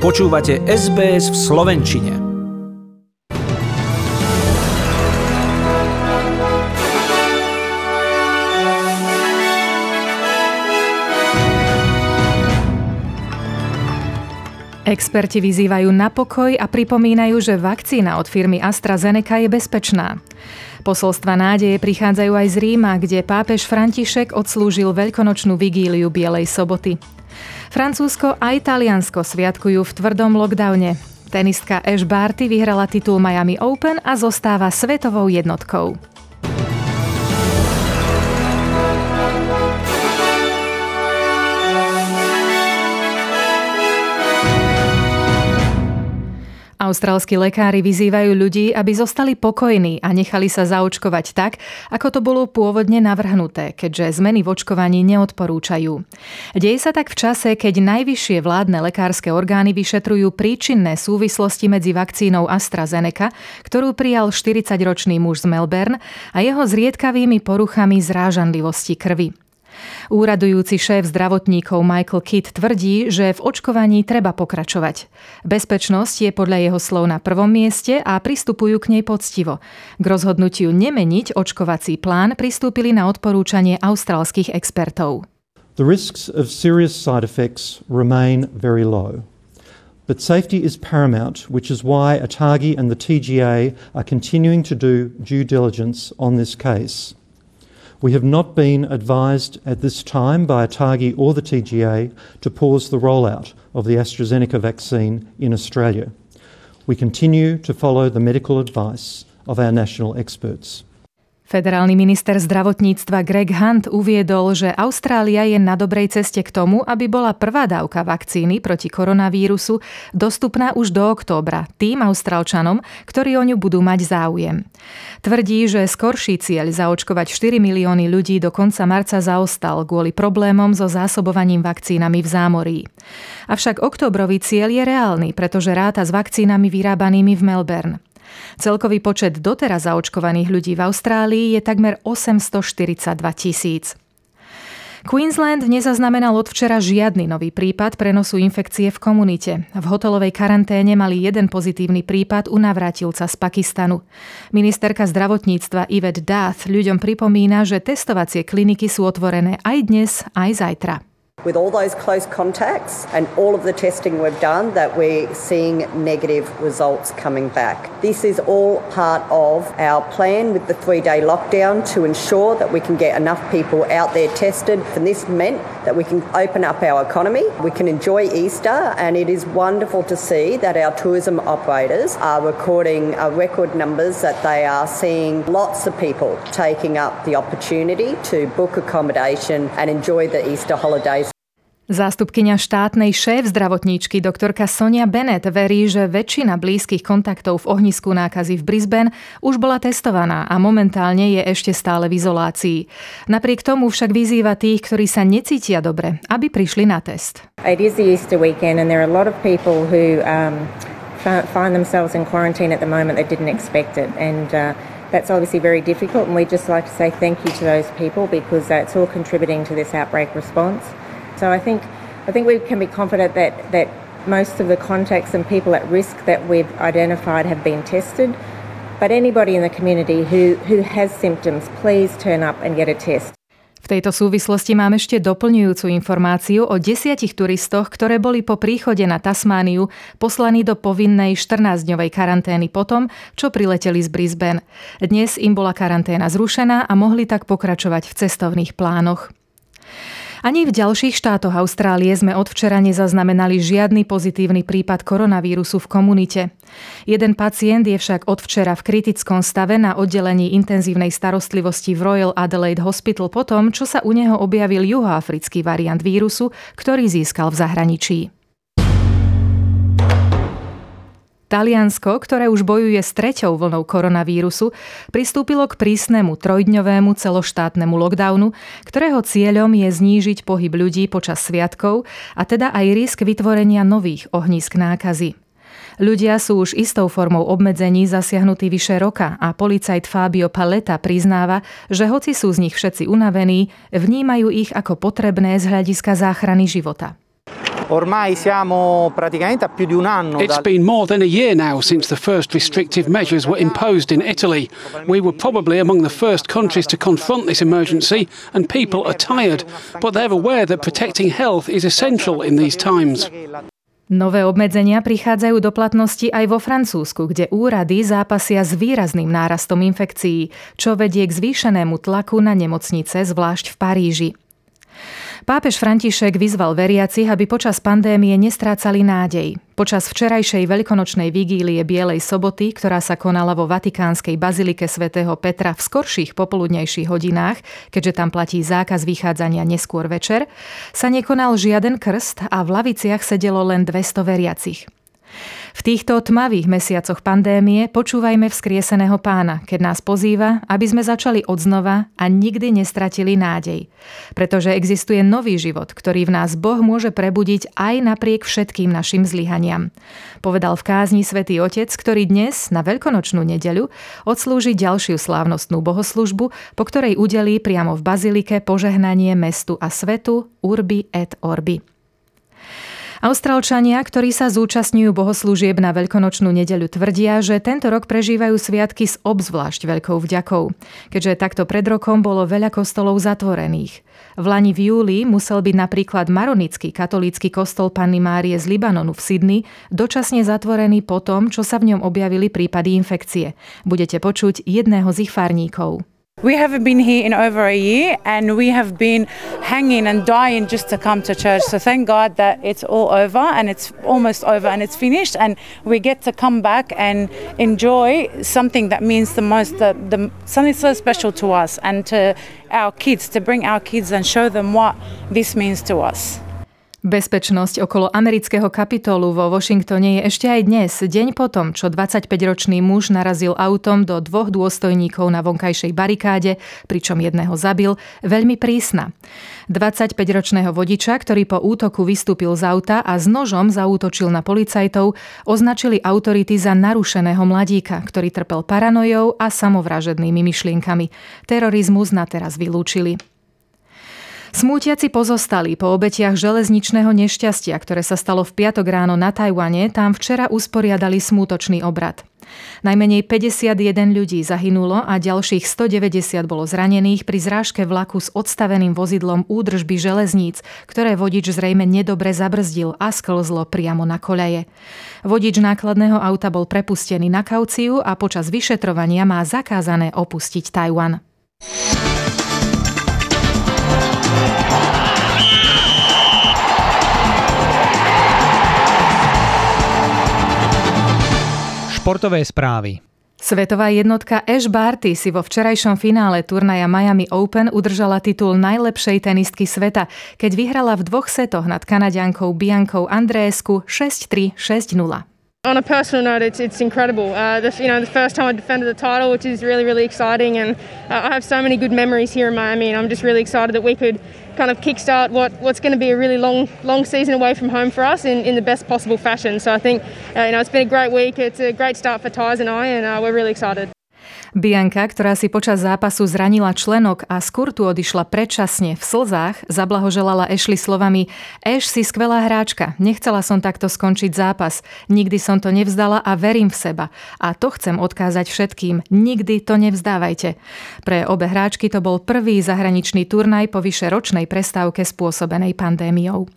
Počúvate SBS v Slovenčine. Experti vyzývajú na pokoj a pripomínajú, že vakcína od firmy AstraZeneca je bezpečná. Posolstva nádeje prichádzajú aj z Ríma, kde pápež František odslúžil veľkonočnú vigíliu Bielej soboty. Francúzsko a Taliansko sviatkujú v tvrdom lockdowne. Tenistka Ash Barty vyhrala titul Miami Open a zostáva svetovou jednotkou. Austrálsky lekári vyzývajú ľudí, aby zostali pokojní a nechali sa zaočkovať tak, ako to bolo pôvodne navrhnuté, keďže zmeny v očkovaní neodporúčajú. Deje sa tak v čase, keď najvyššie vládne lekárske orgány vyšetrujú príčinné súvislosti medzi vakcínou AstraZeneca, ktorú prijal 40-ročný muž z Melbourne, a jeho zriedkavými poruchami zrážanlivosti krvi. Úradujúci šéf zdravotníkov Michael Kidd tvrdí, že v očkovaní treba pokračovať. Bezpečnosť je podľa jeho slov na prvom mieste a pristupujú k nej poctivo. K rozhodnutiu nemeniť očkovací plán pristúpili na odporúčanie austrálskych expertov. The risks of serious side effects remain very low. But safety is paramount, which is why ATAGI and the TGA are continuing to do due diligence on this case. We have not been advised at this time by ATAGI or the TGA to pause the rollout of the AstraZeneca vaccine in Australia. We continue to follow the medical advice of our national experts. Federálny minister zdravotníctva Greg Hunt uviedol, že Austrália je na dobrej ceste k tomu, aby bola prvá dávka vakcíny proti koronavírusu dostupná už do októbra tým Austrálčanom, ktorí o ňu budú mať záujem. Tvrdí, že skorší cieľ zaočkovať 4 milióny ľudí do konca marca zaostal kvôli problémom so zásobovaním vakcínami v zámorí. Avšak októbrový cieľ je reálny, pretože ráta s vakcínami vyrábanými v Melbourne. Celkový počet doteraz zaočkovaných ľudí v Austrálii je takmer 842 tisíc. Queensland nezaznamenal od včera žiadny nový prípad prenosu infekcie v komunite. V hotelovej karanténe mali jeden pozitívny prípad u navrátilca z Pakistanu. Ministerka zdravotníctva Yvette Dath ľuďom pripomína, že testovacie kliniky sú otvorené aj dnes, aj zajtra. With all those close contacts and all of the testing we've done that we're seeing negative results coming back. This is all part of our plan with the three day lockdown to ensure that we can get enough people out there tested. And this meant that we can open up our economy, we can enjoy Easter, and it is wonderful to see that our tourism operators are recording uh, record numbers that they are seeing lots of people taking up the opportunity to book accommodation and enjoy the Easter holidays. Zástupkyňa štátnej šéf zdravotníčky doktorka Sonia Bennett verí, že väčšina blízkych kontaktov v ohnisku nákazy v Brisbane už bola testovaná a momentálne je ešte stále v izolácii. Napriek tomu však vyzýva tých, ktorí sa necítia dobre, aby prišli na test. It is the Easter weekend and there are a lot of people who um, find themselves in quarantine at the moment that didn't expect it and uh, that's obviously very difficult and we'd just like to say thank you to those people because that's all contributing to this outbreak response. So I think I think we can be confident that that most of the contacts and people at risk that we've identified have been tested. But anybody in the community who, who has symptoms, please turn up and get a test. V tejto súvislosti mám ešte doplňujúcu informáciu o desiatich turistoch, ktoré boli po príchode na Tasmániu poslaní do povinnej 14-dňovej karantény potom, čo prileteli z Brisbane. Dnes im bola karanténa zrušená a mohli tak pokračovať v cestovných plánoch. Ani v ďalších štátoch Austrálie sme od včera nezaznamenali žiadny pozitívny prípad koronavírusu v komunite. Jeden pacient je však od včera v kritickom stave na oddelení intenzívnej starostlivosti v Royal Adelaide Hospital potom, čo sa u neho objavil juhoafrický variant vírusu, ktorý získal v zahraničí. Taliansko, ktoré už bojuje s treťou vlnou koronavírusu, pristúpilo k prísnemu trojdňovému celoštátnemu lockdownu, ktorého cieľom je znížiť pohyb ľudí počas sviatkov a teda aj risk vytvorenia nových ohnízk nákazy. Ľudia sú už istou formou obmedzení zasiahnutí vyše roka a policajt Fabio Paleta priznáva, že hoci sú z nich všetci unavení, vnímajú ich ako potrebné z hľadiska záchrany života. Ormai siamo praticamente a più di un anno. It's been more than a year now since the first restrictive measures were imposed in Italy. We were probably among the first countries to confront this emergency, and people are tired, but they're aware that protecting health is essential in these times. Nové obmedzenia prichádzajú do platnosti aj vo Francúzsku, kde úrady zápasia s výrazným nárastom infekcií, čo vedie k zvýšenému tlaku na nemocnice, zvlášť v Paríži. Pápež František vyzval veriacich, aby počas pandémie nestrácali nádej. Počas včerajšej veľkonočnej vigílie Bielej soboty, ktorá sa konala vo Vatikánskej bazilike svätého Petra v skorších popoludnejších hodinách, keďže tam platí zákaz vychádzania neskôr večer, sa nekonal žiaden krst a v laviciach sedelo len 200 veriacich. V týchto tmavých mesiacoch pandémie počúvajme vzkrieseného pána, keď nás pozýva, aby sme začali odznova a nikdy nestratili nádej. Pretože existuje nový život, ktorý v nás Boh môže prebudiť aj napriek všetkým našim zlyhaniam. Povedal v kázni svätý Otec, ktorý dnes, na veľkonočnú nedeľu, odslúži ďalšiu slávnostnú bohoslužbu, po ktorej udelí priamo v bazilike požehnanie mestu a svetu Urbi et Orbi. Austrálčania, ktorí sa zúčastňujú bohoslúžieb na veľkonočnú nedeľu, tvrdia, že tento rok prežívajú sviatky s obzvlášť veľkou vďakou, keďže takto pred rokom bolo veľa kostolov zatvorených. V Lani v júli musel byť napríklad maronický katolícky kostol Panny Márie z Libanonu v Sydney dočasne zatvorený po tom, čo sa v ňom objavili prípady infekcie. Budete počuť jedného z ich farníkov. We haven't been here in over a year and we have been hanging and dying just to come to church. So thank God that it's all over and it's almost over and it's finished and we get to come back and enjoy something that means the most, the, the, something so special to us and to our kids, to bring our kids and show them what this means to us. Bezpečnosť okolo amerického kapitolu vo Washingtone je ešte aj dnes, deň potom, čo 25-ročný muž narazil autom do dvoch dôstojníkov na vonkajšej barikáde, pričom jedného zabil, veľmi prísna. 25-ročného vodiča, ktorý po útoku vystúpil z auta a s nožom zaútočil na policajtov, označili autority za narušeného mladíka, ktorý trpel paranojou a samovražednými myšlienkami. Terorizmus na teraz vylúčili. Smútiaci pozostali po obetiach železničného nešťastia, ktoré sa stalo v piatok ráno na Tajwane, tam včera usporiadali smútočný obrad. Najmenej 51 ľudí zahynulo a ďalších 190 bolo zranených pri zrážke vlaku s odstaveným vozidlom údržby železníc, ktoré vodič zrejme nedobre zabrzdil a sklzlo priamo na koľaje. Vodič nákladného auta bol prepustený na kauciu a počas vyšetrovania má zakázané opustiť Tajwan. Športové správy. Svetová jednotka Ash Barty si vo včerajšom finále turnaja Miami Open udržala titul najlepšej tenistky sveta, keď vyhrala v dvoch setoch nad Kanadiankou Biankou Andreesku 6-3, 6-0. On a personal note, it's, it's incredible. Uh, the, you know, the first time I defended the title, which is really, really exciting, and uh, I have so many good memories here in Miami, and I'm just really excited that we could kind of kickstart what, what's going to be a really long, long season away from home for us in, in the best possible fashion. So I think, uh, you know, it's been a great week. It's a great start for Tyes and I, and uh, we're really excited. Bianka, ktorá si počas zápasu zranila členok a z kurtu odišla predčasne v slzách, zablahoželala Ashley slovami Ash si skvelá hráčka, nechcela som takto skončiť zápas, nikdy som to nevzdala a verím v seba. A to chcem odkázať všetkým, nikdy to nevzdávajte. Pre obe hráčky to bol prvý zahraničný turnaj po vyše ročnej prestávke spôsobenej pandémiou.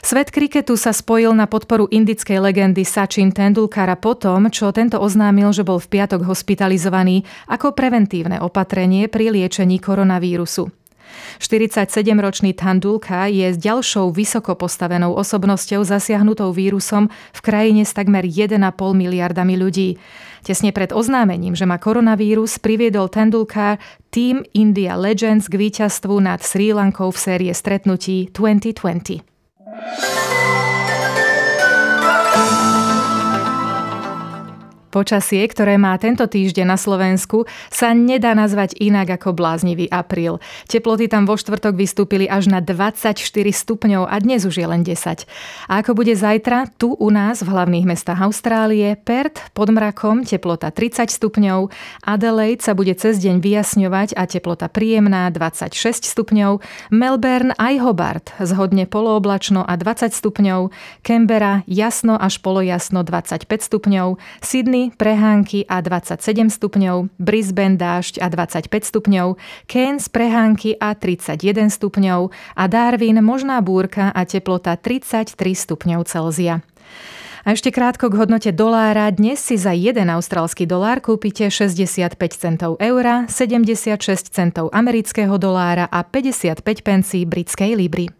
Svet kriketu sa spojil na podporu indickej legendy Sachin Tendulkara po tom, čo tento oznámil, že bol v piatok hospitalizovaný ako preventívne opatrenie pri liečení koronavírusu. 47-ročný Tandulka je ďalšou vysoko postavenou osobnosťou zasiahnutou vírusom v krajine s takmer 1,5 miliardami ľudí. Tesne pred oznámením, že má koronavírus, priviedol Tendulkar Team India Legends k víťazstvu nad Sri Lankou v série stretnutí 2020. Música Počasie, ktoré má tento týždeň na Slovensku, sa nedá nazvať inak ako bláznivý apríl. Teploty tam vo štvrtok vystúpili až na 24 stupňov a dnes už je len 10. A ako bude zajtra, tu u nás v hlavných mestách Austrálie, Perth pod mrakom teplota 30 stupňov, Adelaide sa bude cez deň vyjasňovať a teplota príjemná 26 stupňov, Melbourne aj Hobart zhodne polooblačno a 20 stupňov, Canberra jasno až polojasno 25 stupňov, Sydney prehánky a 27 stupňov, Brisbane dážď a 25 stupňov, Cairns prehánky a 31 stupňov a Darwin možná búrka a teplota 33 stupňov Celzia. A ešte krátko k hodnote dolára. Dnes si za 1 austrálsky dolár kúpite 65 centov eura, 76 centov amerického dolára a 55 pencí britskej libry.